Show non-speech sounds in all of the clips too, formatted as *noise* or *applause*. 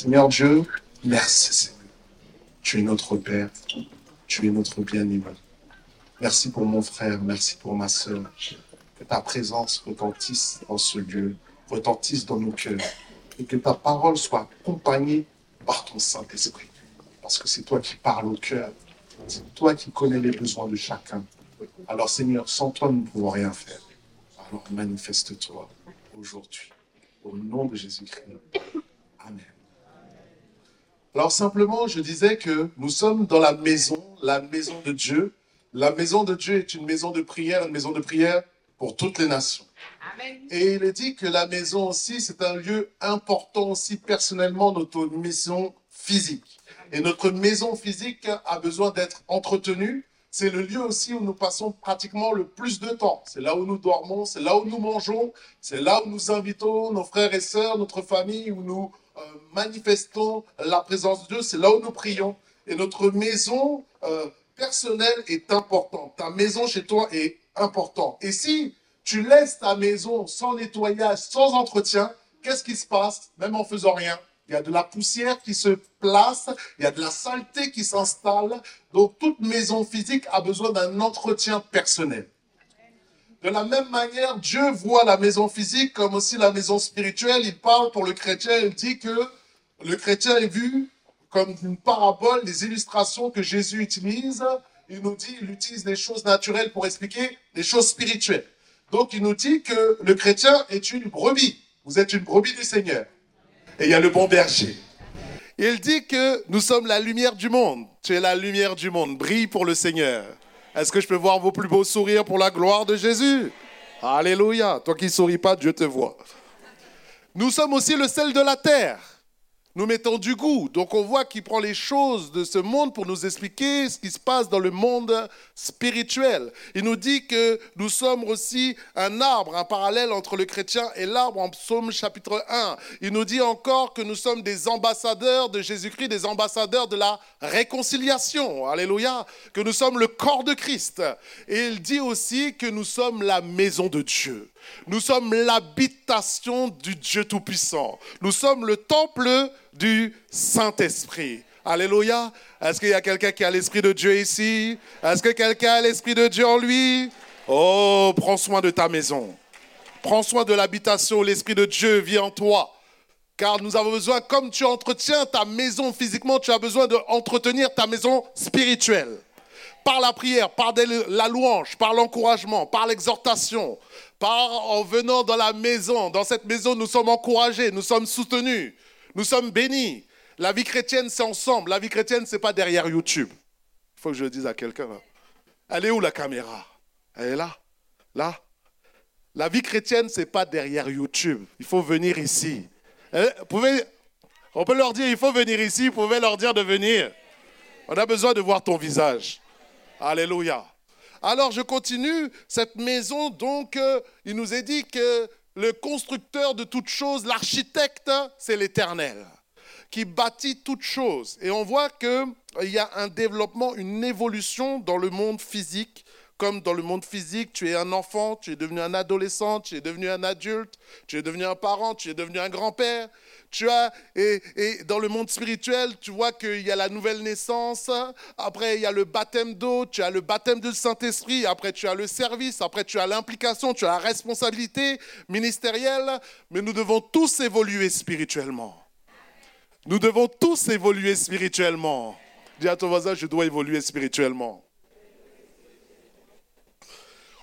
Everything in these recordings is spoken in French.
Seigneur Dieu, merci Seigneur. Tu es notre Père, tu es notre bien-aimé. Merci pour mon frère, merci pour ma soeur. Que ta présence retentisse dans ce lieu, retentisse dans nos cœurs. Et que ta parole soit accompagnée par ton Saint-Esprit. Parce que c'est toi qui parles au cœur. C'est toi qui connais les besoins de chacun. Alors Seigneur, sans toi, nous ne pouvons rien faire. Alors manifeste-toi aujourd'hui. Au nom de Jésus-Christ. Amen. Alors simplement, je disais que nous sommes dans la maison, la maison de Dieu. La maison de Dieu est une maison de prière, une maison de prière pour toutes les nations. Et il est dit que la maison aussi, c'est un lieu important aussi personnellement, notre maison physique. Et notre maison physique a besoin d'être entretenue. C'est le lieu aussi où nous passons pratiquement le plus de temps. C'est là où nous dormons, c'est là où nous mangeons, c'est là où nous invitons nos frères et sœurs, notre famille, où nous manifestons la présence de Dieu, c'est là où nous prions. Et notre maison euh, personnelle est importante. Ta maison chez toi est importante. Et si tu laisses ta maison sans nettoyage, sans entretien, qu'est-ce qui se passe, même en faisant rien il y a de la poussière qui se place, il y a de la saleté qui s'installe. Donc toute maison physique a besoin d'un entretien personnel. De la même manière, Dieu voit la maison physique comme aussi la maison spirituelle. Il parle pour le chrétien, il dit que le chrétien est vu comme une parabole, des illustrations que Jésus utilise. Il nous dit, il utilise des choses naturelles pour expliquer des choses spirituelles. Donc il nous dit que le chrétien est une brebis. Vous êtes une brebis du Seigneur et il y a le bon berger. Il dit que nous sommes la lumière du monde. Tu es la lumière du monde. Brille pour le Seigneur. Est-ce que je peux voir vos plus beaux sourires pour la gloire de Jésus? Alléluia. Toi qui ne souris pas, Dieu te voit. Nous sommes aussi le sel de la terre. Nous mettons du goût. Donc on voit qu'il prend les choses de ce monde pour nous expliquer ce qui se passe dans le monde spirituel. Il nous dit que nous sommes aussi un arbre, un parallèle entre le chrétien et l'arbre en psaume chapitre 1. Il nous dit encore que nous sommes des ambassadeurs de Jésus-Christ, des ambassadeurs de la réconciliation. Alléluia. Que nous sommes le corps de Christ. Et il dit aussi que nous sommes la maison de Dieu. Nous sommes l'habitation du Dieu Tout-Puissant. Nous sommes le temple du Saint-Esprit. Alléluia. Est-ce qu'il y a quelqu'un qui a l'Esprit de Dieu ici? Est-ce que quelqu'un a l'Esprit de Dieu en lui? Oh, prends soin de ta maison. Prends soin de l'habitation où l'Esprit de Dieu vit en toi. Car nous avons besoin, comme tu entretiens ta maison physiquement, tu as besoin d'entretenir ta maison spirituelle. Par la prière, par la louange, par l'encouragement, par l'exhortation, par en venant dans la maison. Dans cette maison, nous sommes encouragés, nous sommes soutenus, nous sommes bénis. La vie chrétienne, c'est ensemble. La vie chrétienne, c'est pas derrière YouTube. Il faut que je le dise à quelqu'un. Elle est où la caméra? Elle est là? Là? La vie chrétienne, c'est pas derrière YouTube. Il faut venir ici. On peut leur dire, il faut venir ici. Vous pouvez leur dire de venir. On a besoin de voir ton visage. Alléluia. Alors je continue. Cette maison, donc, euh, il nous est dit que le constructeur de toutes choses, l'architecte, c'est l'Éternel, qui bâtit toutes choses. Et on voit qu'il y a un développement, une évolution dans le monde physique comme dans le monde physique, tu es un enfant, tu es devenu un adolescent, tu es devenu un adulte, tu es devenu un parent, tu es devenu un grand-père. Tu as et, dans le monde spirituel, tu vois qu'il y a la nouvelle naissance. Après, il y a le baptême d'eau, tu as le baptême du Saint-Esprit. Après, tu as le service. Après, tu as l'implication, tu as la responsabilité ministérielle. Mais nous devons tous évoluer spirituellement. Nous devons tous évoluer spirituellement. Dis à ton voisin, je dois évoluer spirituellement.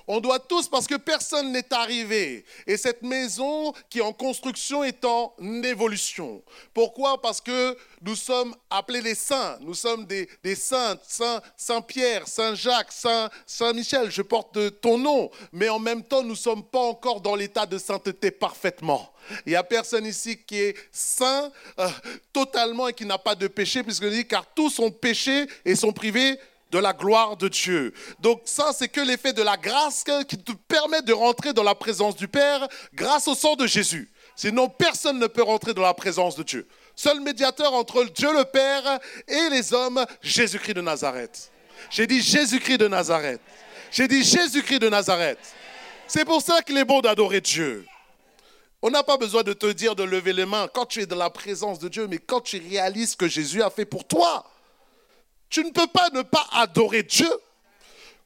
On doit tous, parce que personne n'est arrivé. Et cette maison qui est en construction est en évolution. Pourquoi? Parce que nous sommes appelés les saints. Nous sommes des, saints, Saint, Pierre, Saint Jacques, Saint, Michel. Je porte ton nom. Mais en même temps, nous ne sommes pas encore dans l'état de sainteté parfaitement. Il n'y a personne ici qui est saint euh, totalement et qui n'a pas de péché, puisque dit car tous sont péchés et sont privés de la gloire de Dieu. Donc ça, c'est que l'effet de la grâce qui te permet de rentrer dans la présence du Père grâce au sang de Jésus. Sinon, personne ne peut rentrer dans la présence de Dieu. Seul médiateur entre Dieu le Père et les hommes, Jésus-Christ de Nazareth. J'ai dit Jésus-Christ de Nazareth. J'ai dit Jésus-Christ de Nazareth. C'est pour ça qu'il est bon d'adorer Dieu. On n'a pas besoin de te dire de lever les mains quand tu es dans la présence de Dieu, mais quand tu réalises ce que Jésus a fait pour toi. Tu ne peux pas ne pas adorer Dieu.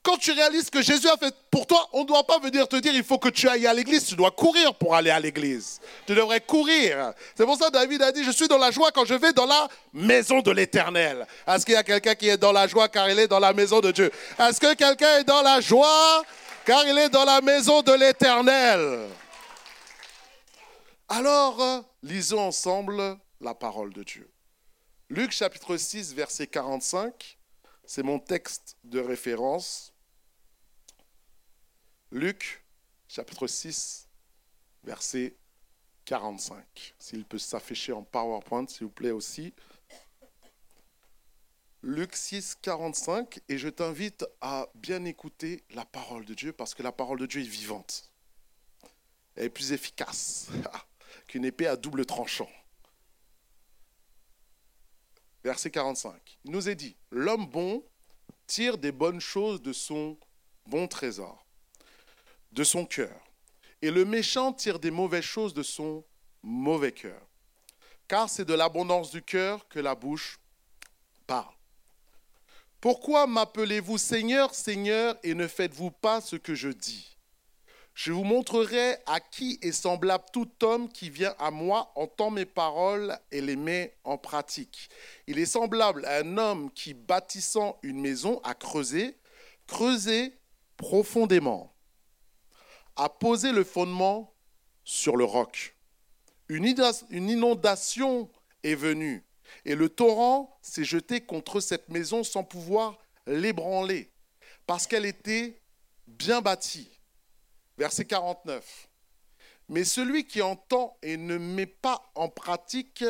Quand tu réalises que Jésus a fait pour toi, on ne doit pas venir te dire il faut que tu ailles à l'église. Tu dois courir pour aller à l'église. Tu devrais courir. C'est pour ça que David a dit Je suis dans la joie quand je vais dans la maison de l'éternel. Est-ce qu'il y a quelqu'un qui est dans la joie car il est dans la maison de Dieu? Est-ce que quelqu'un est dans la joie car il est dans la maison de l'éternel? Alors, lisons ensemble la parole de Dieu. Luc chapitre 6, verset 45, c'est mon texte de référence. Luc chapitre 6, verset 45. S'il peut s'afficher en PowerPoint, s'il vous plaît aussi. Luc 6, 45, et je t'invite à bien écouter la parole de Dieu parce que la parole de Dieu est vivante. Elle est plus efficace *laughs* qu'une épée à double tranchant. Verset 45. Il nous est dit, l'homme bon tire des bonnes choses de son bon trésor de son cœur. Et le méchant tire des mauvaises choses de son mauvais cœur. Car c'est de l'abondance du cœur que la bouche parle. Pourquoi m'appelez-vous Seigneur, Seigneur, et ne faites-vous pas ce que je dis? Je vous montrerai à qui est semblable tout homme qui vient à moi, entend mes paroles et les met en pratique. Il est semblable à un homme qui, bâtissant une maison, a creusé, creusé profondément a posé le fondement sur le roc. Une inondation est venue et le torrent s'est jeté contre cette maison sans pouvoir l'ébranler parce qu'elle était bien bâtie. Verset 49. Mais celui qui entend et ne met pas en pratique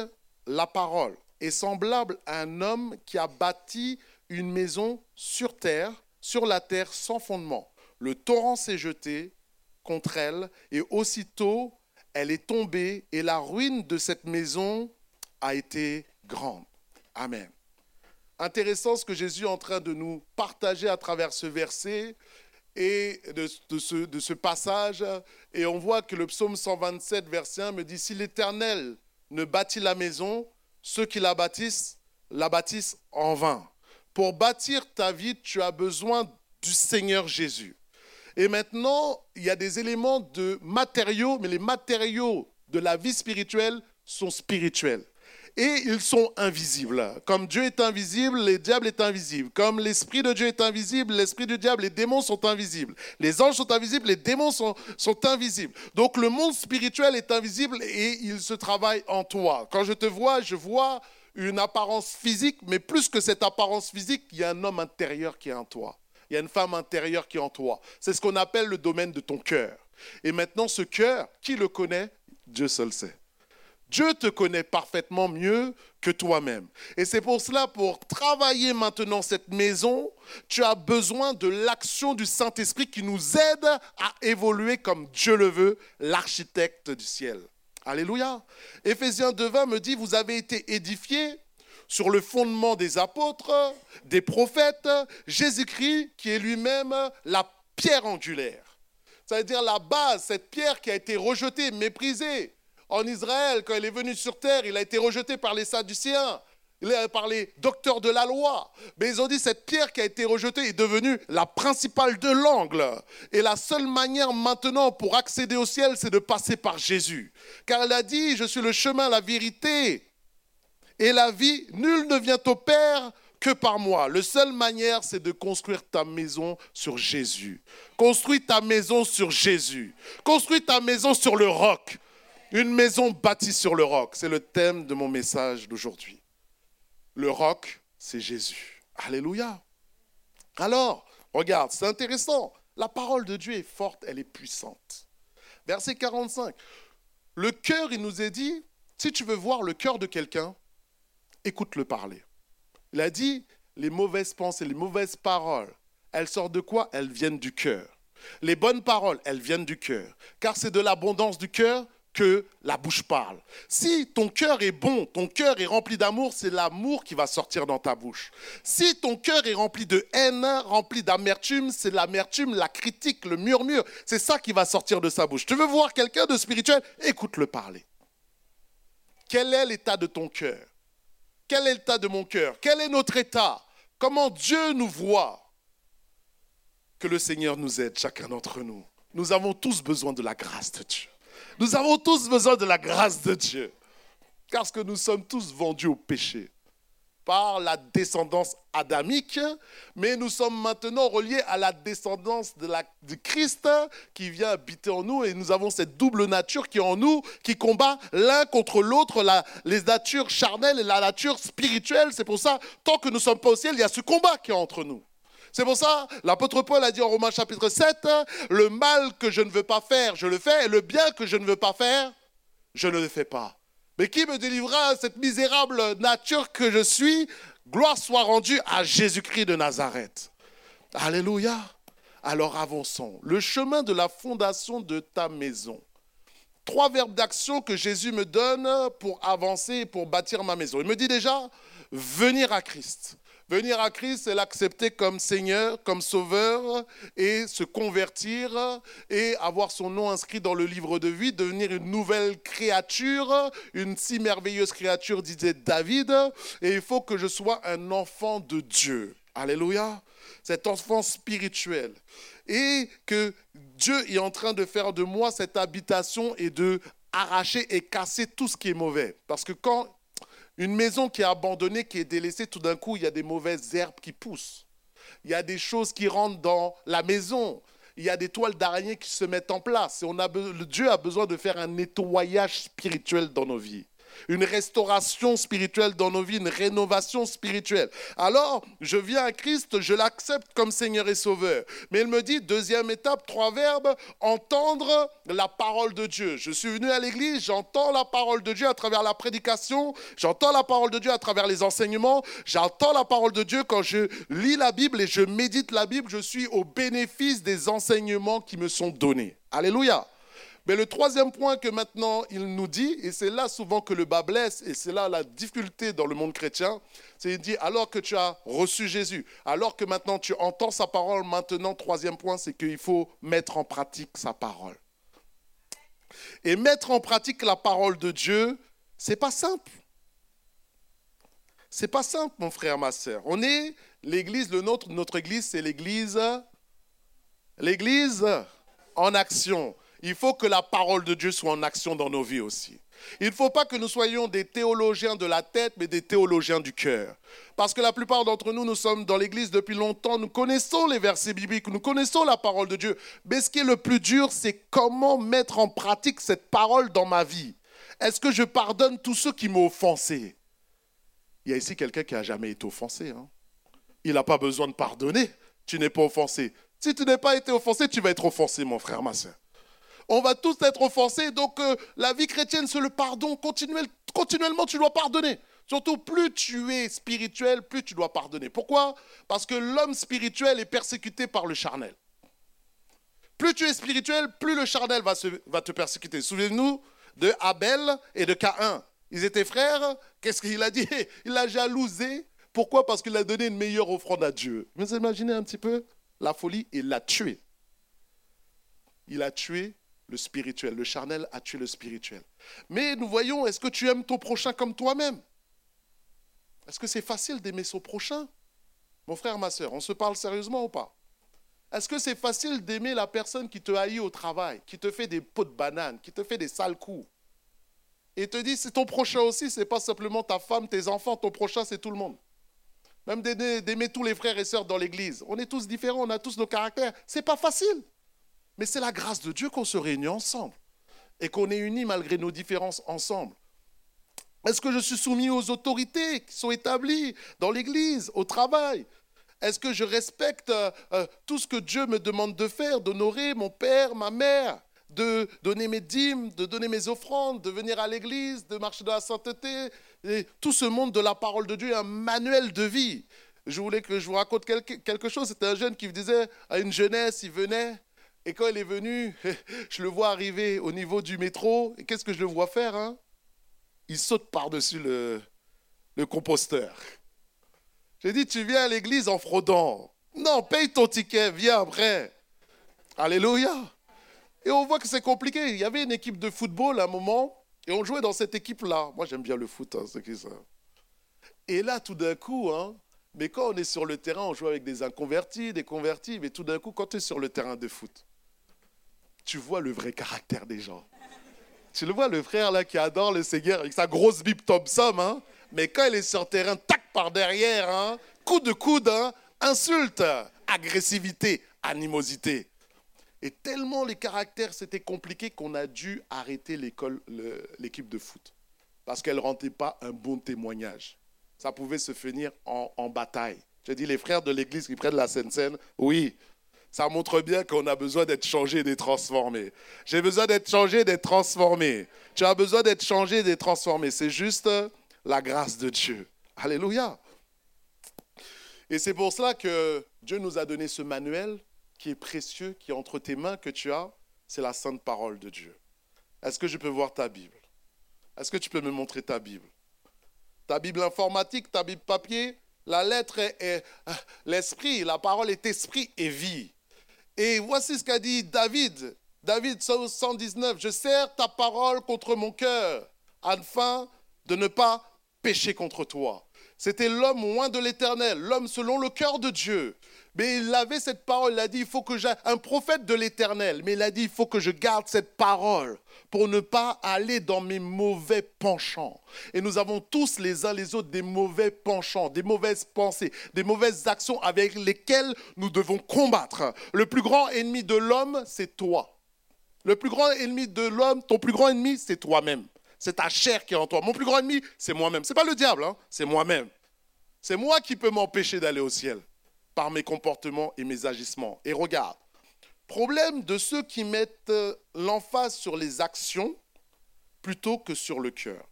la parole est semblable à un homme qui a bâti une maison sur terre, sur la terre sans fondement. Le torrent s'est jeté, contre elle, et aussitôt elle est tombée, et la ruine de cette maison a été grande. Amen. Intéressant ce que Jésus est en train de nous partager à travers ce verset et de, ce, passage. Et on voit que le psaume 127, verset 1 me dit, si l'Éternel ne bâtit la maison, ceux qui la bâtissent, la bâtissent en vain. Pour bâtir ta vie, tu as besoin du Seigneur Jésus. Et maintenant, il y a des éléments de matériaux, mais les matériaux de la vie spirituelle sont spirituels. Et ils sont invisibles. Comme Dieu est invisible, le diable est invisible. Comme l'Esprit de Dieu est invisible, l'Esprit du diable, les démons sont invisibles. Les anges sont invisibles, les démons sont, sont invisibles. Donc le monde spirituel est invisible et il se travaille en toi. Quand je te vois, je vois une apparence physique, mais plus que cette apparence physique, il y a un homme intérieur qui est en toi il y a une femme intérieure qui est en toi. C'est ce qu'on appelle le domaine de ton cœur. Et maintenant, ce cœur, qui le connaît? Dieu seul sait. Dieu te connaît parfaitement mieux que toi-même. Et c'est pour cela, pour travailler maintenant cette maison, tu as besoin de l'action du Saint-Esprit qui nous aide à évoluer comme Dieu le veut, l'architecte du ciel. Alléluia. Éphésiens 2.20 me dit, vous avez été édifiés sur le fondement des apôtres, des prophètes, Jésus-Christ qui est lui-même la pierre angulaire. C'est-à-dire la base, cette pierre qui a été rejetée, méprisée. En Israël, quand il est venu sur terre, il a été rejeté par les Sadducéens, par les docteurs de la loi. Mais ils ont dit cette pierre qui a été rejetée est devenue la principale de l'angle. Et la seule manière maintenant pour accéder au ciel, c'est de passer par Jésus. Car il a dit, je suis le chemin, la vérité et la vie, nul ne vient au Père que par moi. La seule manière, c'est de construire ta maison sur Jésus. Construis ta maison sur Jésus. Construis ta maison sur le roc. Une maison bâtie sur le roc. C'est le thème de mon message d'aujourd'hui. Le roc, c'est Jésus. Alléluia. Alors, regarde, c'est intéressant. La parole de Dieu est forte, elle est puissante. Verset 45. Le cœur, il nous est dit, si tu veux voir le cœur de quelqu'un, écoute-le parler. Il a dit, les mauvaises pensées, les mauvaises paroles, elles sortent de quoi? Elles viennent du cœur. Les bonnes paroles, elles viennent du cœur. Car c'est de l'abondance du cœur que la bouche parle. Si ton cœur est bon, ton cœur est rempli d'amour, c'est l'amour qui va sortir dans ta bouche. Si ton cœur est rempli de haine, rempli d'amertume, c'est l'amertume, la critique, le murmure. C'est ça qui va sortir de sa bouche. Tu veux voir quelqu'un de spirituel? Écoute-le parler. Quel est l'état de ton cœur? Quel est l'état de mon cœur? Quel est notre état? Comment Dieu nous voit? Que le Seigneur nous aide, chacun d'entre nous. Nous avons tous besoin de la grâce de Dieu. Nous avons tous besoin de la grâce de Dieu. Parce que nous sommes tous vendus au péché par la descendance adamique, mais nous sommes maintenant reliés à la descendance de la, Christ qui vient habiter en nous et nous avons cette double nature qui est en nous, qui combat l'un contre l'autre, les natures charnelles et la nature spirituelle. C'est pour ça, tant que nous ne sommes pas au ciel, il y a ce combat qui est entre nous. C'est pour ça, l'apôtre Paul a dit en Romains chapitre 7, le mal que je ne veux pas faire, je le fais, et le bien que je ne veux pas faire, je ne le fais pas. Mais qui me délivrera cette misérable nature que je suis? Gloire soit rendue à Jésus-Christ de Nazareth. Alléluia. Alors avançons. Le chemin de la fondation de ta maison. Trois verbes d'action que Jésus me donne pour avancer pour bâtir ma maison. Il me dit déjà, venir à Christ. Venir à Christ, c'est l'accepter comme Seigneur, comme Sauveur, et se convertir et avoir son nom inscrit dans le livre de vie, devenir une nouvelle créature, une si merveilleuse créature, disait David. Et il faut que je sois un enfant de Dieu. Alléluia. Cet enfant spirituel. Et que Dieu est en train de faire de moi cette habitation et de arracher et casser tout ce qui est mauvais. Parce que quand une maison qui est abandonnée, qui est délaissée, tout d'un coup, il y a des mauvaises herbes qui poussent. Il y a des choses qui rentrent dans la maison. Il y a des toiles d'araignée qui se mettent en place. Et Dieu a besoin de faire un nettoyage spirituel dans nos vies une restauration spirituelle dans nos vies, une rénovation spirituelle. Alors, je viens à Christ, je l'accepte comme Seigneur et Sauveur. Mais il me dit, deuxième étape, trois verbes, entendre la parole de Dieu. Je suis venu à l'église, j'entends la parole de Dieu à travers la prédication, j'entends la parole de Dieu à travers les enseignements, j'entends la parole de Dieu quand je lis la Bible et je médite la Bible, je suis au bénéfice des enseignements qui me sont donnés. Alléluia. Mais le troisième point que maintenant il nous dit, et c'est là souvent que le bas blesse, et c'est là la difficulté dans le monde chrétien, c'est qu'il dit, alors que tu as reçu Jésus, alors que maintenant tu entends sa parole, maintenant, troisième point, c'est qu'il faut mettre en pratique sa parole. Et mettre en pratique la parole de Dieu, c'est pas simple. C'est pas simple, mon frère, ma soeur. On est l'église, le nôtre, notre église, c'est l'église, l'église en action il faut que la parole de Dieu soit en action dans nos vies aussi. Il ne faut pas que nous soyons des théologiens de la tête, mais des théologiens du cœur. Parce que la plupart d'entre nous, nous sommes dans l'Église depuis longtemps, nous connaissons les versets bibliques, nous connaissons la parole de Dieu. Mais ce qui est le plus dur, c'est comment mettre en pratique cette parole dans ma vie. Est-ce que je pardonne tous ceux qui m'ont offensé? Il y a ici quelqu'un qui n'a jamais été offensé. Hein. Il n'a pas besoin de pardonner. Tu n'es pas offensé. Si tu n'es pas été offensé, tu vas être offensé, mon frère, ma soeur on va tous être offensés. Donc euh, la vie chrétienne, c'est le pardon. continuellement, tu dois pardonner. Surtout, plus tu es spirituel, plus tu dois pardonner. Pourquoi? Parce que l'homme spirituel est persécuté par le charnel. Plus tu es spirituel, plus le charnel va, te persécuter. Souvenez-nous de Abel et de Caïn. Ils étaient frères. Qu'est-ce qu'il a dit? *laughs* Il l'a jalousé. Pourquoi? Parce qu'il a donné une meilleure offrande à Dieu. Vous imaginez un petit peu? La folie Il l'a tué. Il a tué le spirituel. Le charnel a tué le spirituel. Mais nous voyons, est-ce que tu aimes ton prochain comme toi-même? Est-ce que c'est facile d'aimer son prochain? Mon frère, ma soeur, on se parle sérieusement ou pas? Est-ce que c'est facile d'aimer la personne qui te haït au travail, qui te fait des pots de banane, qui te fait des sales coups? Et te dit, c'est ton prochain aussi, c'est pas simplement ta femme, tes enfants, ton prochain, c'est tout le monde. Même d'aimer tous les frères et sœurs dans l'église. On est tous différents, on a tous nos caractères. C'est pas facile. Mais c'est la grâce de Dieu qu'on se réunit ensemble et qu'on est unis malgré nos différences ensemble. Est-ce que je suis soumis aux autorités qui sont établies dans l'Église, au travail? Est-ce que je respecte euh, euh, tout ce que Dieu me demande de faire, d'honorer mon père, ma mère, de donner mes dîmes, de donner mes offrandes, de venir à l'Église, de marcher dans la sainteté? Et Tout ce monde de la parole de Dieu est un manuel de vie. Je voulais que je vous raconte quelque chose. C'était un jeune qui disait à une jeunesse, il venait Et quand il est venu, *laughs* je le vois arriver au niveau du métro. Et qu'est-ce que je le vois faire hein? Il saute par-dessus le, composteur. J'ai dit, tu viens à l'église en fraudant. Non, paye ton ticket, viens après. Alléluia. Et on voit que c'est compliqué. Il y avait une équipe de football à un moment, et on jouait dans cette équipe-là. Moi, j'aime bien le foot, hein, c'est ça Et là, tout d'un coup, hein, mais quand on est sur le terrain, on joue avec des inconvertis, des convertis, mais tout d'un coup, quand tu es sur le terrain de foot, tu vois le vrai caractère des gens. Tu le vois, le frère là qui adore le Seigneur avec sa grosse bip Thompson, hein, mais quand il est sur terrain, tac par derrière, hein, coup de coude, hein, insulte, agressivité, animosité. Et tellement les caractères c'était compliqué qu'on a dû arrêter l'école, l'équipe de foot. Parce qu'elle ne rendait pas un bon témoignage. Ça pouvait se finir en, en bataille. J'ai dit, les frères de l'église qui prennent la Seine-Seine, oui, ça montre bien qu'on a besoin d'être changé, d'être transformé. J'ai besoin d'être changé, d'être transformé. Tu as besoin d'être changé, d'être transformé. C'est juste la grâce de Dieu. Alléluia. Et c'est pour cela que Dieu nous a donné ce manuel qui est précieux, qui est entre tes mains, que tu as. C'est la sainte parole de Dieu. Est-ce que je peux voir ta Bible? Est-ce que tu peux me montrer ta Bible? Ta Bible informatique, ta Bible papier, la lettre est, l'esprit, la parole est esprit et vie. Et voici ce qu'a dit David. David 119, je sers ta parole contre mon cœur, afin de ne pas pécher contre toi. C'était l'homme loin de l'éternel, l'homme selon le cœur de Dieu. Mais il avait cette parole, il a dit, il faut que j'ai un prophète de l'éternel, mais il a dit, il faut que je garde cette parole pour ne pas aller dans mes mauvais penchants. Et nous avons tous les uns les autres des mauvais penchants, des mauvaises pensées, des mauvaises actions avec lesquelles nous devons combattre. Le plus grand ennemi de l'homme, c'est toi. Le plus grand ennemi de l'homme, ton plus grand ennemi, c'est toi-même. C'est ta chair qui est en toi. Mon plus grand ennemi, c'est moi-même. Ce n'est pas le diable, hein, c'est moi-même. C'est moi qui peux m'empêcher d'aller au ciel mes comportements et mes agissements. Et regarde, problème de ceux qui mettent euh, l'emphase sur les actions plutôt que sur le cœur.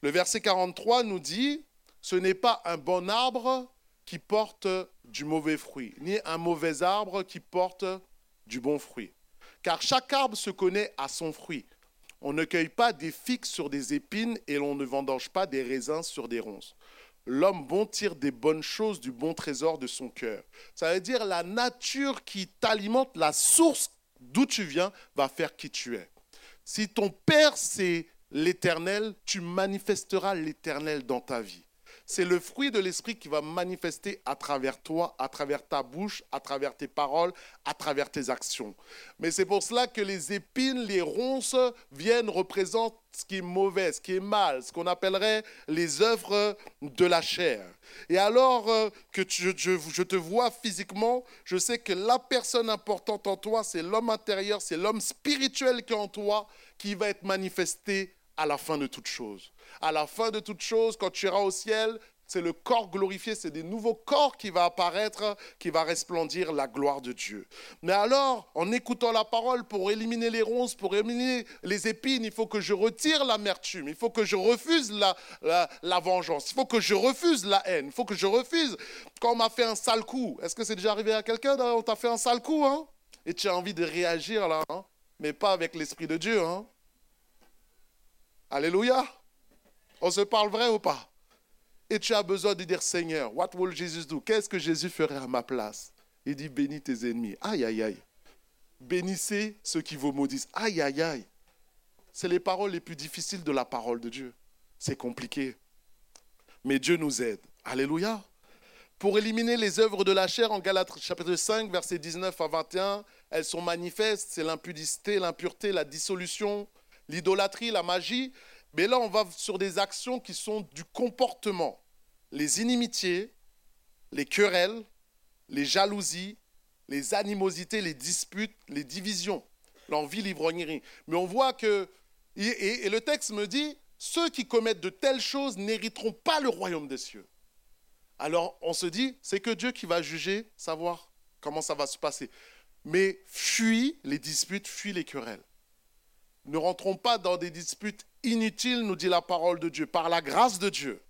Le verset 43 nous dit, ce n'est pas un bon arbre qui porte du mauvais fruit, ni un mauvais arbre qui porte du bon fruit. Car chaque arbre se connaît à son fruit. On ne cueille pas des figues sur des épines et l'on ne vendange pas des raisins sur des ronces. L'homme bon tire des bonnes choses du bon trésor de son cœur. Ça veut dire la nature qui t'alimente, la source d'où tu viens, va faire qui tu es. Si ton Père, c'est l'éternel, tu manifesteras l'éternel dans ta vie. C'est le fruit de l'esprit qui va manifester à travers toi, à travers ta bouche, à travers tes paroles, à travers tes actions. Mais c'est pour cela que les épines, les ronces viennent représenter ce qui est mauvais, ce qui est mal, ce qu'on appellerait les œuvres de la chair. Et alors euh, que je, je te vois physiquement, je sais que la personne importante en toi, c'est l'homme intérieur, c'est l'homme spirituel qui est en toi, qui va être manifesté à la fin de toute chose. À la fin de toute chose, quand tu iras au ciel, c'est le corps glorifié, c'est des nouveaux corps qui va apparaître, qui va resplendir la gloire de Dieu. Mais alors, en écoutant la parole, pour éliminer les ronces, pour éliminer les épines, il faut que je retire l'amertume, il faut que je refuse la, la, vengeance, il faut que je refuse la haine, il faut que je refuse quand on m'a fait un sale coup. Est-ce que c'est déjà arrivé à quelqu'un On t'a fait un sale coup, hein? Et tu as envie de réagir là, hein? Mais pas avec l'Esprit de Dieu, hein? Alléluia. On se parle vrai ou pas? Et tu as besoin de dire Seigneur, what will Jesus do? Qu'est-ce que Jésus ferait à ma place? Il dit bénis tes ennemis. Aïe, aïe, aïe. Bénissez ceux qui vous maudissent. Aïe, aïe, aïe. C'est les paroles les plus difficiles de la parole de Dieu. C'est compliqué. Mais Dieu nous aide. Alléluia. Pour éliminer les œuvres de la chair, en Galates chapitre 5, versets 19 à 21, elles sont manifestes. C'est l'impudicité, l'impureté, la dissolution, l'idolâtrie, la magie. Mais là, on va sur des actions qui sont du comportement. Les inimitiés, les querelles, les jalousies, les animosités, les disputes, les divisions, l'envie, l'ivrognerie. Mais on voit que, et, le texte me dit, ceux qui commettent de telles choses n'hériteront pas le royaume des cieux. Alors on se dit, c'est que Dieu qui va juger, savoir comment ça va se passer. Mais fuis les disputes, fuis les querelles. Ne rentrons pas dans des disputes inutiles, nous dit la parole de Dieu, par la grâce de Dieu.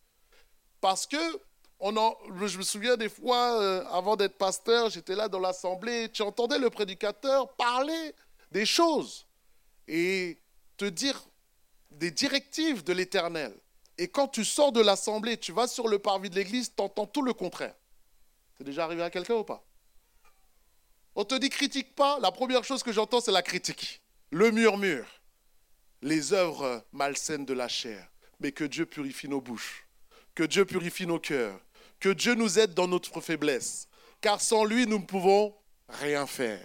Parce que je me souviens des fois, euh, avant d'être pasteur, j'étais là dans l'assemblée, tu entendais le prédicateur parler des choses et te dire des directives de l'éternel. Et quand tu sors de l'assemblée, tu vas sur le parvis de l'église, tu entends tout le contraire. C'est déjà arrivé à quelqu'un ou pas? On te dit critique pas, la première chose que j'entends, c'est la critique. Le murmure, les œuvres malsaines de la chair. Mais que Dieu purifie nos bouches, que Dieu purifie nos cœurs, que Dieu nous aide dans notre faiblesse, car sans lui, nous ne pouvons rien faire.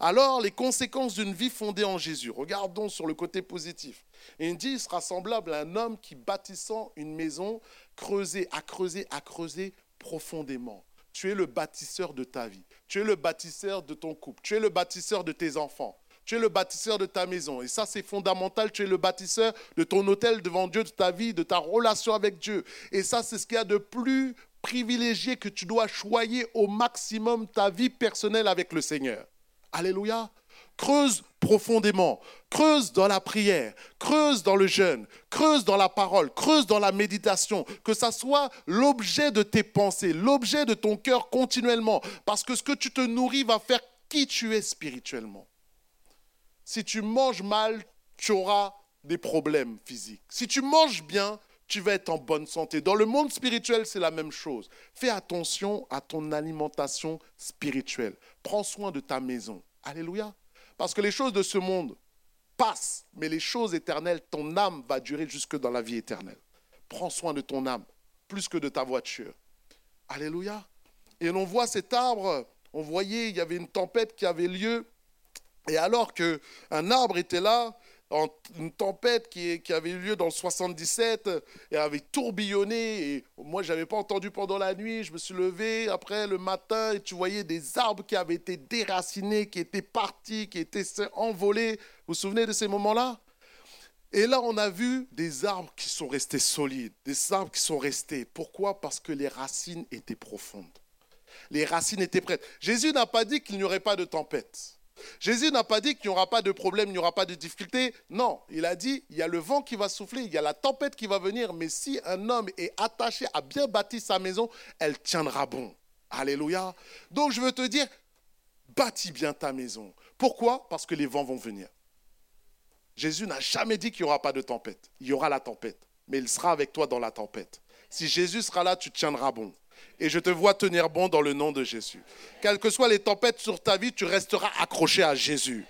Alors, les conséquences d'une vie fondée en Jésus, regardons sur le côté positif. il dit, il sera semblable à un homme qui, bâtissant une maison, creusait, à creuser, à creuser profondément. Tu es le bâtisseur de ta vie. Tu es le bâtisseur de ton couple. Tu es le bâtisseur de tes enfants. Tu es le bâtisseur de ta maison. Et ça, c'est fondamental. Tu es le bâtisseur de ton hôtel devant Dieu, de ta vie, de ta relation avec Dieu. Et ça, c'est ce qu'il y a de plus privilégié que tu dois choyer au maximum ta vie personnelle avec le Seigneur. Alléluia. Creuse profondément, creuse dans la prière, creuse dans le jeûne, creuse dans la parole, creuse dans la méditation, que ça soit l'objet de tes pensées, l'objet de ton cœur continuellement, parce que ce que tu te nourris va faire qui tu es spirituellement. Si tu manges mal, tu auras des problèmes physiques. Si tu manges bien, tu vas être en bonne santé. Dans le monde spirituel, c'est la même chose. Fais attention à ton alimentation spirituelle. Prends soin de ta maison. Alléluia. Parce que les choses de ce monde passent, mais les choses éternelles, ton âme va durer jusque dans la vie éternelle. Prends soin de ton âme, plus que de ta voiture. Alléluia. Et l'on voit cet arbre, on voyait, il y avait une tempête qui avait lieu, et alors qu'un arbre était là, une tempête qui, avait eu lieu dans le 77 et avait tourbillonné. Et moi, je n'avais pas entendu pendant la nuit. Je me suis levé après le matin et tu voyais des arbres qui avaient été déracinés, qui étaient partis, qui étaient envolés. Vous vous souvenez de ces moments-là? Et là, on a vu des arbres qui sont restés solides, des arbres qui sont restés. Pourquoi? Parce que les racines étaient profondes. Les racines étaient prêtes. Jésus n'a pas dit qu'il n'y aurait pas de tempête. Jésus n'a pas dit qu'il n'y aura pas de problème, il n'y aura pas de difficulté. Non, il a dit, il y a le vent qui va souffler, il y a la tempête qui va venir, mais si un homme est attaché à bien bâtir sa maison, elle tiendra bon. Alléluia. Donc je veux te dire, bâtis bien ta maison. Pourquoi? Parce que les vents vont venir. Jésus n'a jamais dit qu'il n'y aura pas de tempête. Il y aura la tempête, mais il sera avec toi dans la tempête. Si Jésus sera là, tu tiendras bon et je te vois tenir bon dans le nom de Jésus. Quelles que soient les tempêtes sur ta vie, tu resteras accroché à Jésus.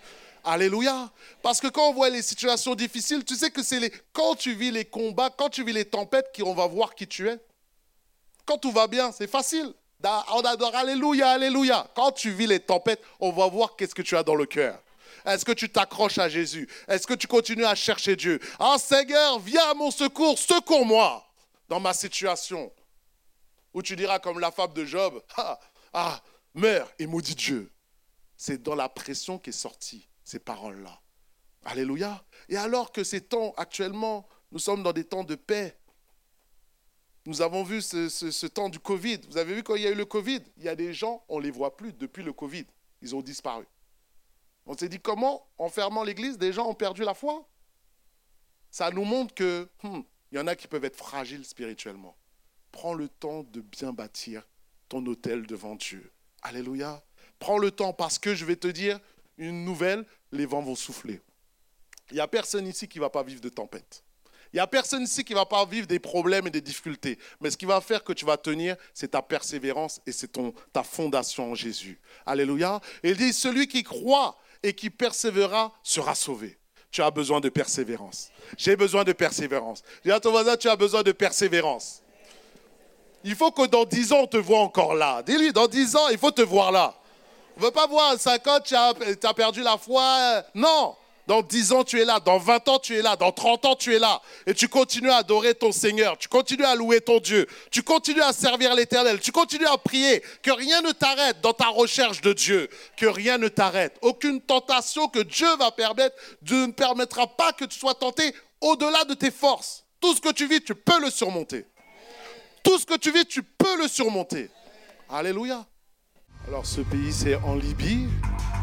Alléluia. Parce que quand on voit les situations difficiles, tu sais que c'est les... quand tu vis les combats, quand tu vis les tempêtes, qu'on va voir qui tu es. Quand tout va bien, c'est facile. On adore Alléluia, Alléluia. Quand tu vis les tempêtes, on va voir qu'est-ce que tu as dans le cœur. Est-ce que tu t'accroches à Jésus? Est-ce que tu continues à chercher Dieu? Ah Seigneur, viens à mon secours, secours-moi dans ma situation. Ou tu diras comme la fable de Job, ah, ah, meurs et maudit Dieu. C'est dans la pression qu'est sortie ces paroles-là. Alléluia. Et alors que ces temps actuellement, nous sommes dans des temps de paix. Nous avons vu ce, temps du Covid. Vous avez vu quand il y a eu le Covid, il y a des gens, on ne les voit plus depuis le Covid. Ils ont disparu. On s'est dit comment, en fermant l'église, des gens ont perdu la foi? Ça nous montre que hmm, il y en a qui peuvent être fragiles spirituellement prends le temps de bien bâtir ton hôtel devant Dieu. Alléluia. Prends le temps parce que je vais te dire une nouvelle, les vents vont souffler. Il n'y a personne ici qui ne va pas vivre de tempête. Il n'y a personne ici qui ne va pas vivre des problèmes et des difficultés. Mais ce qui va faire que tu vas tenir, c'est ta persévérance et c'est ta fondation en Jésus. Alléluia. Il dit, celui qui croit et qui persévérera sera sauvé. Tu as besoin de persévérance. J'ai besoin de persévérance. Dis à ton voisin, tu as besoin de persévérance. Il faut que dans 10 ans, on te voit encore là. Dis-lui, dans 10 ans, il faut te voir là. On ne veut pas voir à 50, tu as, perdu la foi. Non. Dans 10 ans, tu es là. Dans 20 ans, tu es là. Dans 30 ans, tu es là. Et tu continues à adorer ton Seigneur. Tu continues à louer ton Dieu. Tu continues à servir l'Éternel. Tu continues à prier. Que rien ne t'arrête dans ta recherche de Dieu. Que rien ne t'arrête. Aucune tentation que Dieu va permettre ne permettra pas que tu sois tenté au-delà de tes forces. Tout ce que tu vis, tu peux le surmonter. Tout ce que tu vis, tu peux le surmonter. Alléluia. Alors ce pays, c'est en Libye.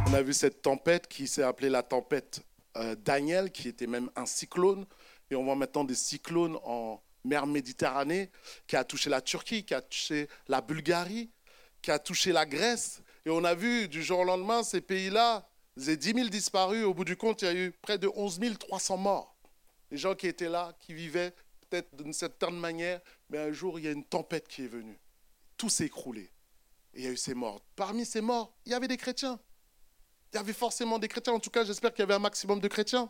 On a vu cette tempête qui s'est appelée la tempête euh, Daniel, qui était même un cyclone. Et on voit maintenant des cyclones en mer Méditerranée, qui a touché la Turquie, qui a touché la Bulgarie, qui a touché la Grèce. Et on a vu du jour au lendemain ces pays-là, les 10 000 disparus. Au bout du compte, il y a eu près de 11 300 morts. Les gens qui étaient là, qui vivaient peut-être d'une certaine manière, mais un jour, il y a une tempête qui est venue. Tout s'est écroulé. Et il y a eu ces morts. Parmi ces morts, il y avait des chrétiens. Il y avait forcément des chrétiens. En tout cas, j'espère qu'il y avait un maximum de chrétiens.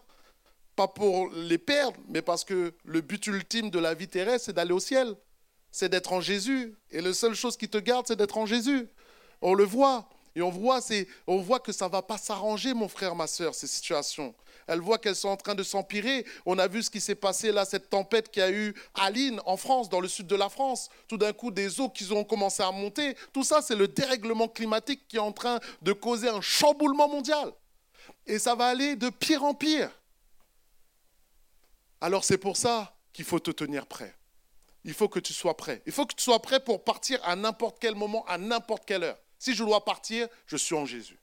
Pas pour les perdre, mais parce que le but ultime de la vie terrestre, c'est d'aller au ciel. C'est d'être en Jésus. Et la seule chose qui te garde, c'est d'être en Jésus. On le voit. Et on voit, on voit que ça ne va pas s'arranger, mon frère, ma soeur, ces situations. Elle voit qu'elles sont en train de s'empirer. On a vu ce qui s'est passé là, cette tempête qui a eu à Lille, en France, dans le sud de la France. Tout d'un coup, des eaux qui ont commencé à monter. Tout ça, c'est le dérèglement climatique qui est en train de causer un chamboulement mondial. Et ça va aller de pire en pire. Alors c'est pour ça qu'il faut te tenir prêt. Il faut que tu sois prêt. Il faut que tu sois prêt pour partir à n'importe quel moment, à n'importe quelle heure. Si je dois partir, je suis en Jésus.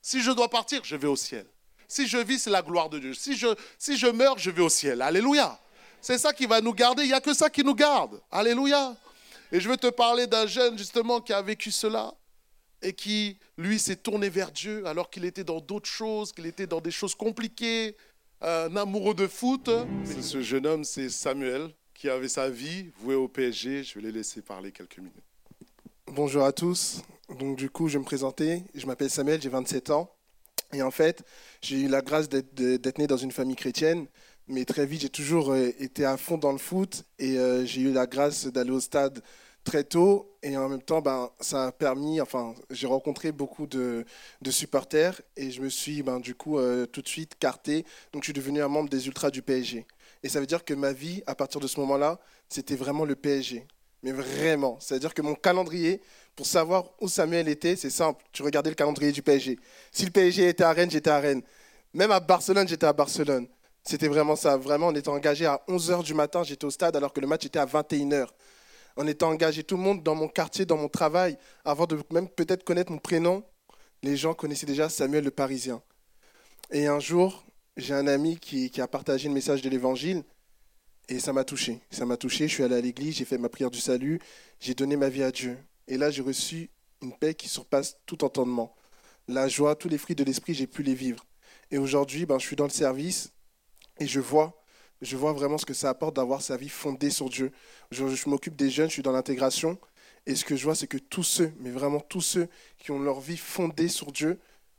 Si je dois partir, je vais au ciel. Si je vis, c'est la gloire de Dieu. Si je, meurs, je vais au ciel. Alléluia. C'est ça qui va nous garder. Il n'y a que ça qui nous garde. Alléluia. Et je veux te parler d'un jeune justement qui a vécu cela et qui, lui, s'est tourné vers Dieu alors qu'il était dans d'autres choses, qu'il était dans des choses compliquées, un amoureux de foot. ce jeune homme, c'est Samuel, qui avait sa vie vouée au PSG. Je vais les laisser parler quelques minutes. Bonjour à tous. Donc du coup, je vais me présenter. Je m'appelle Samuel, j'ai 27 ans. Et en fait, j'ai eu la grâce d'être né dans une famille chrétienne, mais très vite, j'ai toujours euh, été à fond dans le foot et euh, j'ai eu la grâce d'aller au stade très tôt. Et en même temps, ben, ça a permis, enfin, j'ai rencontré beaucoup de, supporters et je me suis ben, du coup euh, tout de suite carté. Donc, je suis devenu un membre des Ultras du PSG. Et ça veut dire que ma vie, à partir de ce moment-là, c'était vraiment le PSG. Mais vraiment, c'est-à-dire que mon calendrier, pour savoir où Samuel était, c'est simple. Tu regardais le calendrier du PSG. Si le PSG était à Rennes, j'étais à Rennes. Même à Barcelone, j'étais à Barcelone. C'était vraiment ça. Vraiment, on était engagé à 11h du matin, j'étais au stade alors que le match était à 21h. On était engagé, tout le monde dans mon quartier, dans mon travail, avant de même peut-être connaître mon prénom. Les gens connaissaient déjà Samuel le Parisien. Et un jour, j'ai un ami qui, qui a partagé le message de l'évangile et ça m'a touché. Ça m'a touché. Je suis allé à l'église, j'ai fait ma prière du salut, j'ai donné ma vie à Dieu. Et là, j'ai reçu une paix qui surpasse tout entendement. La joie, tous les fruits de l'esprit, j'ai pu les vivre. Et aujourd'hui, ben, je suis dans le service et je vois, je vois vraiment ce que ça apporte d'avoir sa vie fondée sur Dieu. Je, m'occupe des jeunes, je suis dans l'intégration. Et ce que je vois, c'est que tous ceux, mais vraiment tous ceux qui ont leur vie fondée sur Dieu,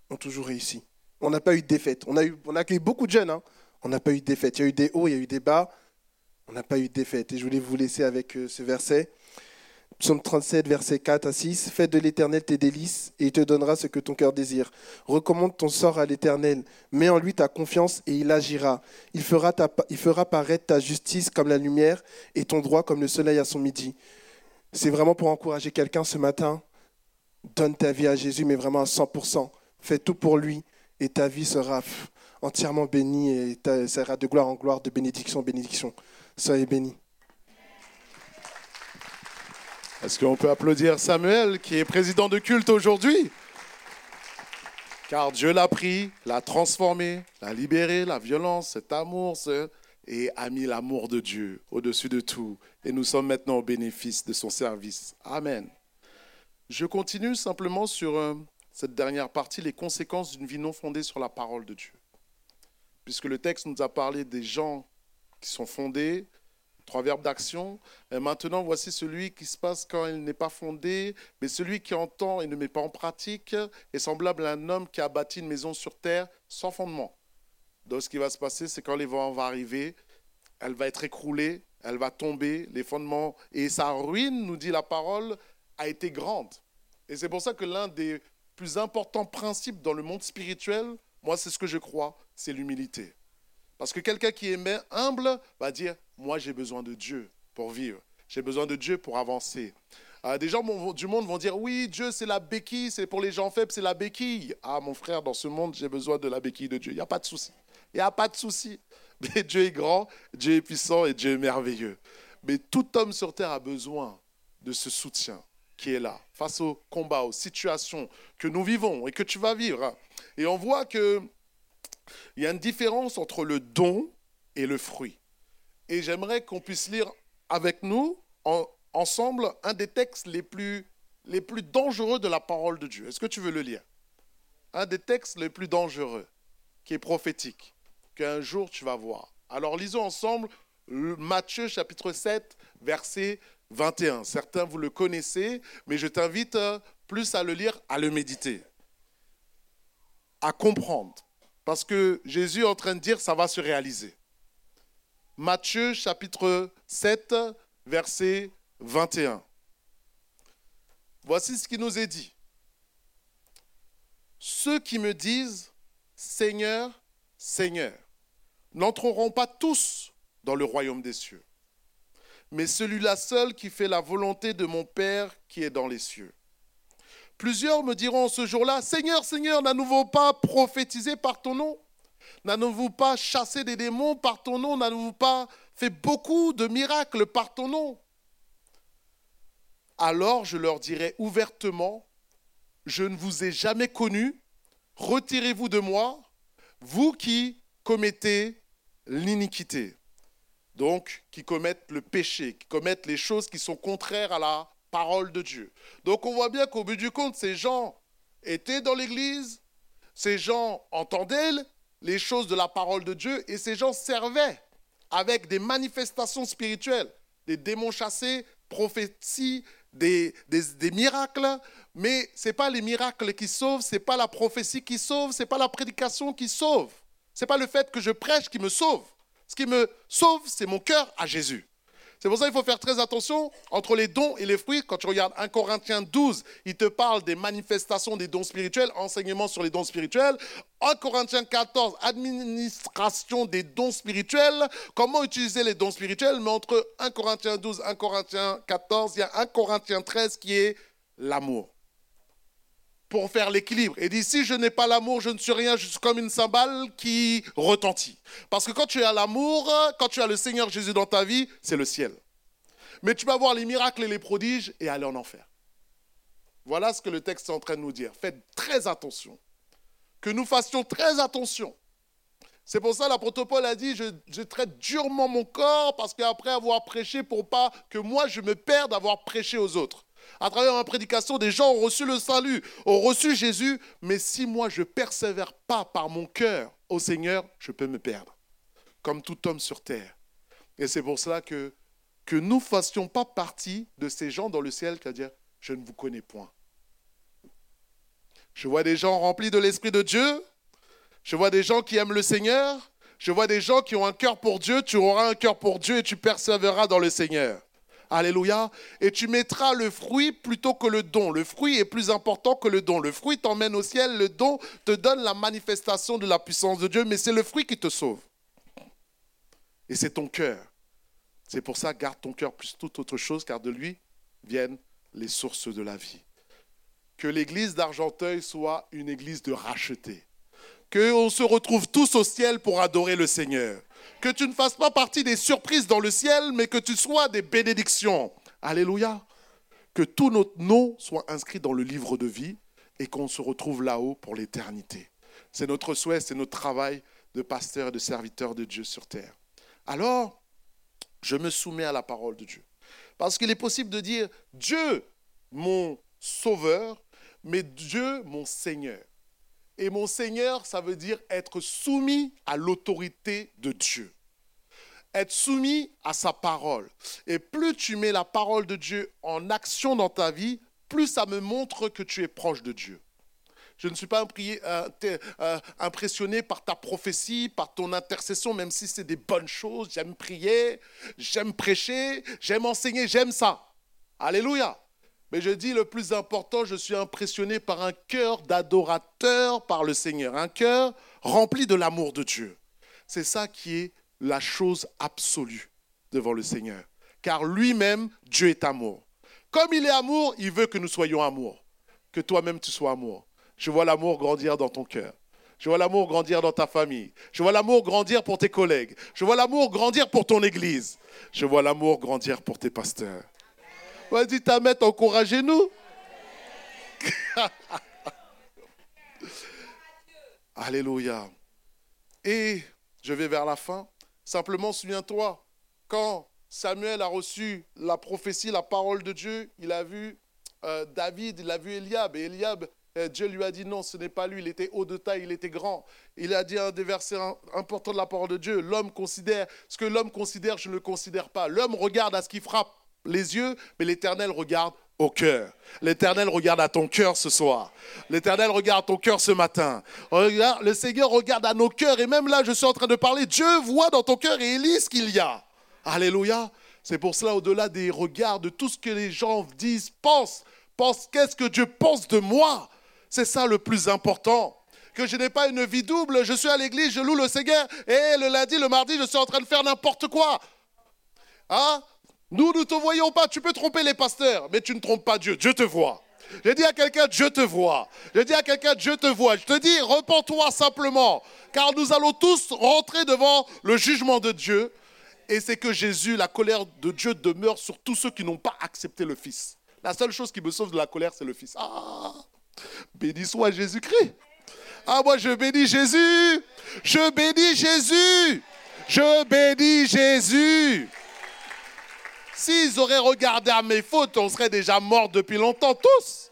ont toujours réussi. On n'a pas eu de défaite. On a, eu, on a accueilli beaucoup de jeunes. Hein. On n'a pas eu de défaite. Il y a eu des hauts, il y a eu des bas. On n'a pas eu de défaite. Et je voulais vous laisser avec euh, ce verset. Psaume 37, verset 4 à 6. Fais de l'Éternel tes délices, et il te donnera ce que ton cœur désire. Recommande ton sort à l'Éternel. Mets en lui ta confiance, et il agira. Il fera, fera paraître ta justice comme la lumière, et ton droit comme le soleil à son midi. C'est vraiment pour encourager quelqu'un ce matin. Donne ta vie à Jésus, mais vraiment à 100%. Fais tout pour lui, et ta vie sera entièrement bénie, et sera de gloire en gloire, de bénédiction en bénédiction. Soyez bénis. Est-ce qu'on peut applaudir Samuel, qui est président de culte aujourd'hui? Car Dieu l'a pris, l'a transformé, l'a libéré, la violence, cet amour, et a mis l'amour de Dieu au-dessus de tout. Et nous sommes maintenant au bénéfice de son service. Amen. Je continue simplement sur euh, cette dernière partie, les conséquences d'une vie non fondée sur la parole de Dieu. Puisque le texte nous a parlé des gens sont fondés, trois verbes d'action. Et maintenant, voici celui qui se passe quand il n'est pas fondé, mais celui qui entend et ne met pas en pratique est semblable à un homme qui a bâti une maison sur terre sans fondement. Donc, ce qui va se passer, c'est quand les vents vont arriver, elle va être écroulée, elle va tomber, les fondements, et sa ruine, nous dit la parole, a été grande. Et c'est pour ça que l'un des plus importants principes dans le monde spirituel, moi, c'est ce que je crois, c'est l'humilité. Parce que quelqu'un qui est humble va dire, moi j'ai besoin de Dieu pour vivre. J'ai besoin de Dieu pour avancer. Euh, des gens du monde vont dire, oui, Dieu c'est la béquille, c'est pour les gens faibles, c'est la béquille. Ah mon frère, dans ce monde, j'ai besoin de la béquille de Dieu. Il n'y a pas de souci. Il n'y a pas de souci. *laughs* Mais Dieu est grand, Dieu est puissant et Dieu est merveilleux. Mais tout homme sur terre a besoin de ce soutien qui est là, face aux combats, aux situations que nous vivons et que tu vas vivre. Et on voit que il y a une différence entre le don et le fruit. Et j'aimerais qu'on puisse lire avec nous, ensemble, un des textes les plus, les plus dangereux de la parole de Dieu. Est-ce que tu veux le lire? Un des textes les plus dangereux, qui est prophétique, qu'un jour tu vas voir. Alors lisons ensemble Matthieu chapitre 7, verset 21. Certains, vous le connaissez, mais je t'invite euh, plus à le lire, à le méditer, à comprendre. Parce que Jésus est en train de dire, ça va se réaliser. Matthieu chapitre 7, verset 21. Voici ce qui nous est dit. Ceux qui me disent, Seigneur, Seigneur, n'entreront pas tous dans le royaume des cieux, mais celui-là seul qui fait la volonté de mon Père qui est dans les cieux. Plusieurs me diront ce jour-là, Seigneur, Seigneur, n'avons-nous pas prophétisé par ton nom? N'avons-nous pas chassé des démons par ton nom? N'avons-nous pas fait beaucoup de miracles par ton nom? Alors je leur dirai ouvertement, je ne vous ai jamais connu, retirez-vous de moi, vous qui commettez l'iniquité. Donc, qui commettent le péché, qui commettent les choses qui sont contraires à la parole de Dieu. Donc on voit bien qu'au bout du compte, ces gens étaient dans l'Église, ces gens entendaient les choses de la parole de Dieu et ces gens servaient avec des manifestations spirituelles, des démons chassés, prophéties, des, des, miracles, mais ce n'est pas les miracles qui sauvent, ce n'est pas la prophétie qui sauve, ce n'est pas la prédication qui sauve, ce n'est pas le fait que je prêche qui me sauve. Ce qui me sauve, c'est mon cœur à Jésus. C'est pour ça qu'il faut faire très attention entre les dons et les fruits. Quand tu regardes 1 Corinthiens 12, il te parle des manifestations des dons spirituels, enseignement sur les dons spirituels. 1 Corinthiens 14, administration des dons spirituels. Comment utiliser les dons spirituels? Mais entre 1 Corinthiens 12 et 1 Corinthiens 14, il y a 1 Corinthiens 13 qui est l'amour pour faire l'équilibre. Et dit, si je n'ai pas l'amour, je ne suis rien, je suis comme une cymbale qui retentit. Parce que quand tu as l'amour, quand tu as le Seigneur Jésus dans ta vie, c'est le ciel. Mais tu vas voir les miracles et les prodiges et aller en enfer. Voilà ce que le texte est en train de nous dire. Faites très attention. Que nous fassions très attention. C'est pour ça l'apôtre Paul a dit, je, traite durement mon corps parce qu'après avoir prêché, pour pas que moi je me perde d'avoir prêché aux autres à travers ma prédication, des gens ont reçu le salut, ont reçu Jésus, mais si moi je persévère pas par mon cœur au Seigneur, je peux me perdre, comme tout homme sur terre. Et c'est pour cela que que nous ne fassions pas partie de ces gens dans le ciel qui à dire je ne vous connais point. Je vois des gens remplis de l'Esprit de Dieu, je vois des gens qui aiment le Seigneur, je vois des gens qui ont un cœur pour Dieu, tu auras un cœur pour Dieu et tu persévéreras dans le Seigneur. Alléluia. Et tu mettras le fruit plutôt que le don. Le fruit est plus important que le don. Le fruit t'emmène au ciel, le don te donne la manifestation de la puissance de Dieu, mais c'est le fruit qui te sauve. Et c'est ton cœur. C'est pour ça, garde ton cœur plus toute autre chose, car de lui viennent les sources de la vie. Que l'église d'Argenteuil soit une église de rachetés. Qu'on se retrouve tous au ciel pour adorer le Seigneur que tu ne fasses pas partie des surprises dans le ciel, mais que tu sois des bénédictions. Alléluia. Que tous nos noms soient inscrits dans le livre de vie et qu'on se retrouve là-haut pour l'éternité. C'est notre souhait, c'est notre travail de pasteur et de serviteur de Dieu sur terre. Alors, je me soumets à la parole de Dieu. Parce qu'il est possible de dire Dieu, mon sauveur, mais Dieu, mon Seigneur. Et mon Seigneur, ça veut dire être soumis à l'autorité de Dieu. Être soumis à sa parole. Et plus tu mets la parole de Dieu en action dans ta vie, plus ça me montre que tu es proche de Dieu. Je ne suis pas euh, euh, impressionné par ta prophétie, par ton intercession, même si c'est des bonnes choses. J'aime prier, j'aime prêcher, j'aime enseigner, j'aime ça. Alléluia. Mais je dis le plus important, je suis impressionné par un cœur d'adorateur par le Seigneur, un cœur rempli de l'amour de Dieu. C'est ça qui est la chose absolue devant le Seigneur. Car lui-même, Dieu est amour. Comme il est amour, il veut que nous soyons amour. Que toi-même tu sois amour. Je vois l'amour grandir dans ton cœur. Je vois l'amour grandir dans ta famille. Je vois l'amour grandir pour tes collègues. Je vois l'amour grandir pour ton église. Je vois l'amour grandir pour tes pasteurs. Vas-y, Tamet, encouragez-nous. *laughs* Alléluia. Et je vais vers la fin. Simplement, souviens-toi quand Samuel a reçu la prophétie, la parole de Dieu, il a vu euh, David, il a vu Eliab. Et Eliab, euh, Dieu lui a dit non, ce n'est pas lui, il était haut de taille, il était grand. Il a dit un des versets importants de la parole de Dieu, l'homme considère, ce que l'homme considère, je ne le considère pas. L'homme regarde à ce qui frappe les yeux, mais l'Éternel regarde au cœur. L'Éternel regarde à ton cœur ce soir. L'Éternel regarde ton cœur ce matin. Le Seigneur regarde à nos cœurs. Et même là, je suis en train de parler. Dieu voit dans ton cœur et il lit ce qu'il y a. Alléluia. C'est pour cela, au-delà des regards, de tout ce que les gens disent, pense, pense qu'est-ce que Dieu pense de moi? C'est ça le plus important. Que je n'ai pas une vie double, je suis à l'église, je loue le Seigneur, et le lundi, le mardi, je suis en train de faire n'importe quoi. Hein? Nous, ne te voyons pas. Tu peux tromper les pasteurs, mais tu ne trompes pas Dieu. Dieu te voit. Je dis à quelqu'un, Dieu te voit. Je dis à quelqu'un, Dieu te voit. Je te dis, repens-toi simplement, car nous allons tous rentrer devant le jugement de Dieu. Et c'est que Jésus, la colère de Dieu demeure sur tous ceux qui n'ont pas accepté le Fils. La seule chose qui me sauve de la colère, c'est le Fils. Ah, béni soit Jésus-Christ. Ah, moi, je bénis Jésus. Je bénis Jésus. Je bénis Jésus. S'ils auraient regardé à mes fautes, on serait déjà morts depuis longtemps, tous.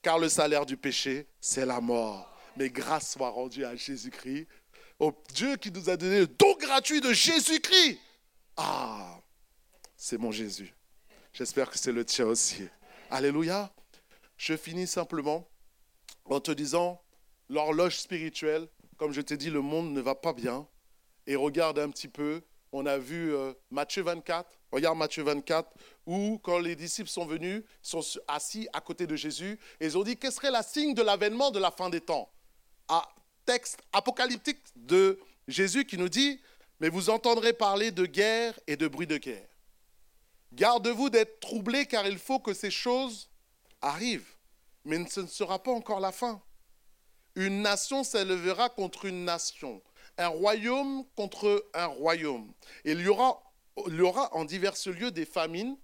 Car le salaire du péché, c'est la mort. Mais grâce soit rendue à Jésus-Christ, au Dieu qui nous a donné le don gratuit de Jésus-Christ. Ah, c'est mon Jésus. J'espère que c'est le tien aussi. Alléluia. Je finis simplement en te disant, l'horloge spirituelle, comme je t'ai dit, le monde ne va pas bien. Et regarde un petit peu, on a vu euh, Matthieu 24, regarde Matthieu 24, où quand les disciples sont venus, ils sont assis à côté de Jésus, ils ont dit, quel serait la signe de l'avènement de la fin des temps? Ah, Texte apocalyptique de Jésus qui nous dit, mais vous entendrez parler de guerre et de bruit de guerre. Garde-vous d'être troublés car il faut que ces choses arrivent. Mais ce ne sera pas encore la fin. Une nation s'élèvera contre une nation, un royaume contre un royaume. Il y aura, il y aura en divers lieux des famines,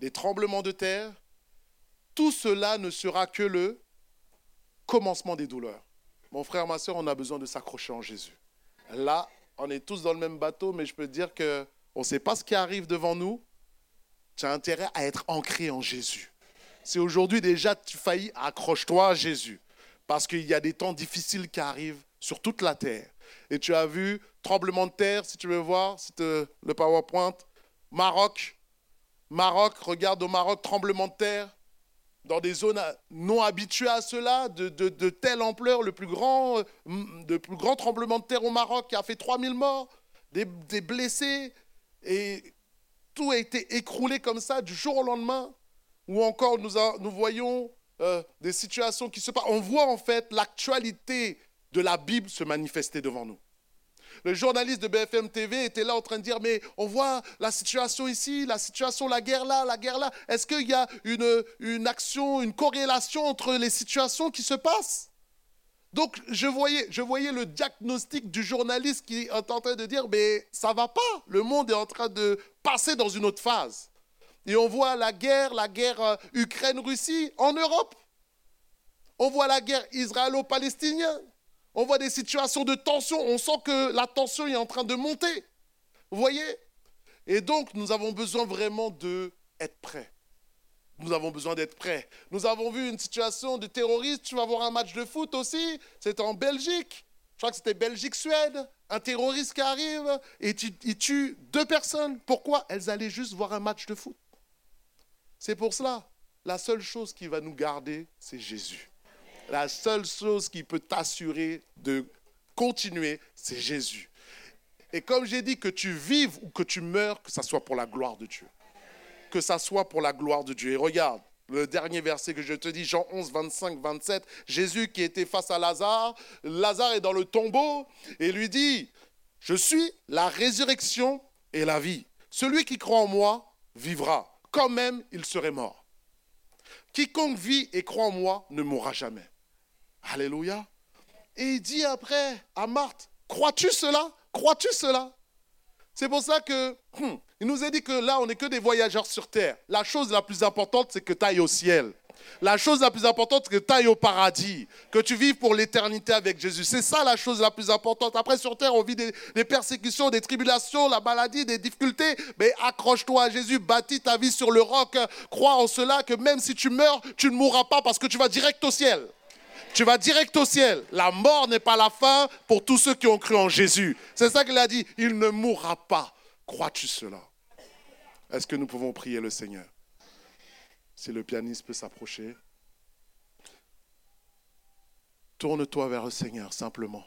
des tremblements de terre. Tout cela ne sera que le commencement des douleurs. Mon frère, ma soeur, on a besoin de s'accrocher en Jésus. Là, on est tous dans le même bateau, mais je peux te dire qu'on ne sait pas ce qui arrive devant nous. Tu as intérêt à être ancré en Jésus. Si aujourd'hui déjà tu faillis, accroche-toi à Jésus. Parce qu'il y a des temps difficiles qui arrivent sur toute la terre. Et tu as vu tremblement de terre, si tu veux voir, le PowerPoint. Maroc. Maroc, regarde au Maroc, tremblement de terre. Dans des zones non habituées à cela, de, telle ampleur, le plus grand, de grand tremblement de terre au Maroc qui a fait 3000 morts, des, des blessés. Et tout a été écroulé comme ça du jour au lendemain, ou encore nous, nous voyons euh, des situations qui se passent. On voit en fait l'actualité de la Bible se manifester devant nous. Le journaliste de BFM TV était là en train de dire, mais on voit la situation ici, la situation, la guerre là, la guerre là. Est-ce qu'il y a une, action, une corrélation entre les situations qui se passent? Donc, je voyais, je voyais le diagnostic du journaliste qui est en train de dire, mais ça va pas, le monde est en train de passer dans une autre phase. Et on voit la guerre, la guerre euh, Ukraine-Russie en Europe. On voit la guerre israélo-palestinienne. On voit des situations de tension. On sent que la tension est en train de monter. Vous voyez? Et donc, nous avons besoin vraiment d'être prêts nous avons besoin d'être prêts. Nous avons vu une situation de terroriste. Tu vas voir un match de foot aussi. C'était en Belgique. Je crois que c'était Belgique-Suède. Un terroriste qui arrive et il tue deux personnes. Pourquoi? Elles allaient juste voir un match de foot. C'est pour cela. La seule chose qui va nous garder, c'est Jésus. La seule chose qui peut t'assurer de continuer, c'est Jésus. Et comme j'ai dit, que tu vives ou que tu meurs, que ça soit pour la gloire de Dieu que ça soit pour la gloire de Dieu. Et regarde, le dernier verset que je te dis, Jean 11, 25, 27, Jésus qui était face à Lazare, Lazare est dans le tombeau et lui dit, je suis la résurrection et la vie. Celui qui croit en moi vivra, quand même il serait mort. Quiconque vit et croit en moi ne mourra jamais. Alléluia. Et il dit après à Marthe, crois-tu cela? Crois-tu cela? C'est pour ça que hmm, il nous a dit que là, on n'est que des voyageurs sur terre. La chose la plus importante, c'est que tu ailles au ciel. La chose la plus importante, c'est que tu ailles au paradis, que tu vives pour l'éternité avec Jésus. C'est ça la chose la plus importante. Après, sur terre, on vit des, des persécutions, des tribulations, la maladie, des difficultés. Mais accroche-toi à Jésus, bâtis ta vie sur le roc. Crois en cela que même si tu meurs, tu ne mourras pas parce que tu vas direct au ciel. Tu vas direct au ciel. La mort n'est pas la fin pour tous ceux qui ont cru en Jésus. C'est ça qu'il a dit. Il ne mourra pas. Crois-tu cela? Est-ce que nous pouvons prier le Seigneur? Si le pianiste peut s'approcher. Tourne-toi vers le Seigneur simplement.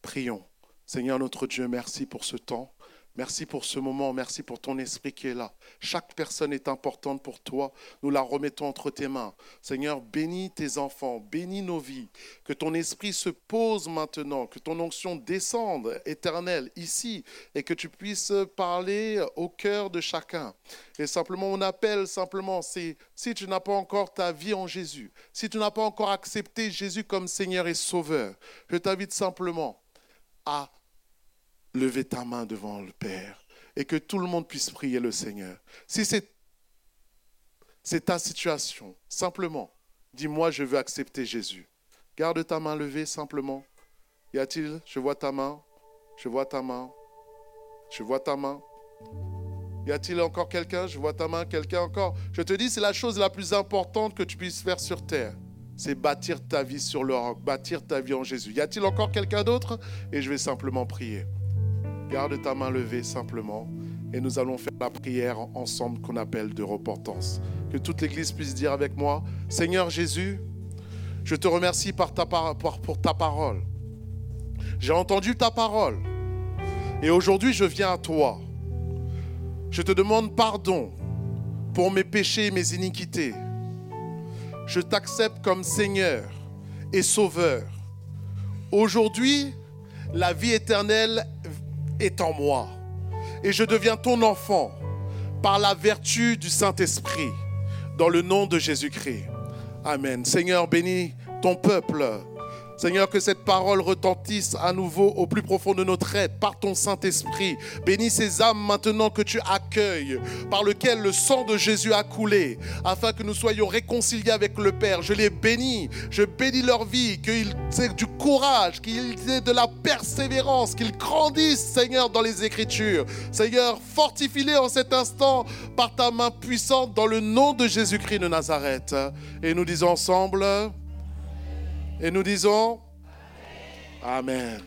Prions. Seigneur notre Dieu, merci pour ce temps. Merci pour ce moment, merci pour ton esprit qui est là. Chaque personne est importante pour toi. Nous la remettons entre tes mains. Seigneur, bénis tes enfants, bénis nos vies. Que ton esprit se pose maintenant, que ton onction descende éternelle ici et que tu puisses parler au cœur de chacun. Et simplement, on appelle simplement, c'est si tu n'as pas encore ta vie en Jésus, si tu n'as pas encore accepté Jésus comme Seigneur et Sauveur, je t'invite simplement à lever ta main devant le Père et que tout le monde puisse prier le Seigneur. Si c'est, ta situation, simplement, dis-moi, je veux accepter Jésus. Garde ta main levée simplement. Y a-t-il, je vois ta main, je vois ta main, je vois ta main. Y a-t-il encore quelqu'un? Je vois ta main, quelqu'un encore? Je te dis, c'est la chose la plus importante que tu puisses faire sur terre. C'est bâtir ta vie sur le roc, bâtir ta vie en Jésus. Y a-t-il encore quelqu'un d'autre? Et je vais simplement prier. Garde ta main levée simplement et nous allons faire la prière ensemble qu'on appelle de repentance. Que toute l'Église puisse dire avec moi, Seigneur Jésus, je te remercie pour ta parole. J'ai entendu ta parole et aujourd'hui je viens à toi. Je te demande pardon pour mes péchés et mes iniquités. Je t'accepte comme Seigneur et Sauveur. Aujourd'hui, la vie éternelle est en moi. Et je deviens ton enfant par la vertu du Saint-Esprit, dans le nom de Jésus-Christ. Amen. Seigneur, bénis ton peuple Seigneur, que cette parole retentisse à nouveau au plus profond de notre être par ton Saint-Esprit. Bénis ces âmes maintenant que tu accueilles, par lequel le sang de Jésus a coulé, afin que nous soyons réconciliés avec le Père. Je les bénis, je bénis leur vie, qu'ils aient du courage, qu'ils aient de la persévérance, qu'ils grandissent, Seigneur, dans les Écritures. Seigneur, fortifie-les en cet instant par ta main puissante dans le nom de Jésus-Christ de Nazareth. Et nous disons ensemble, et nous disons Amen.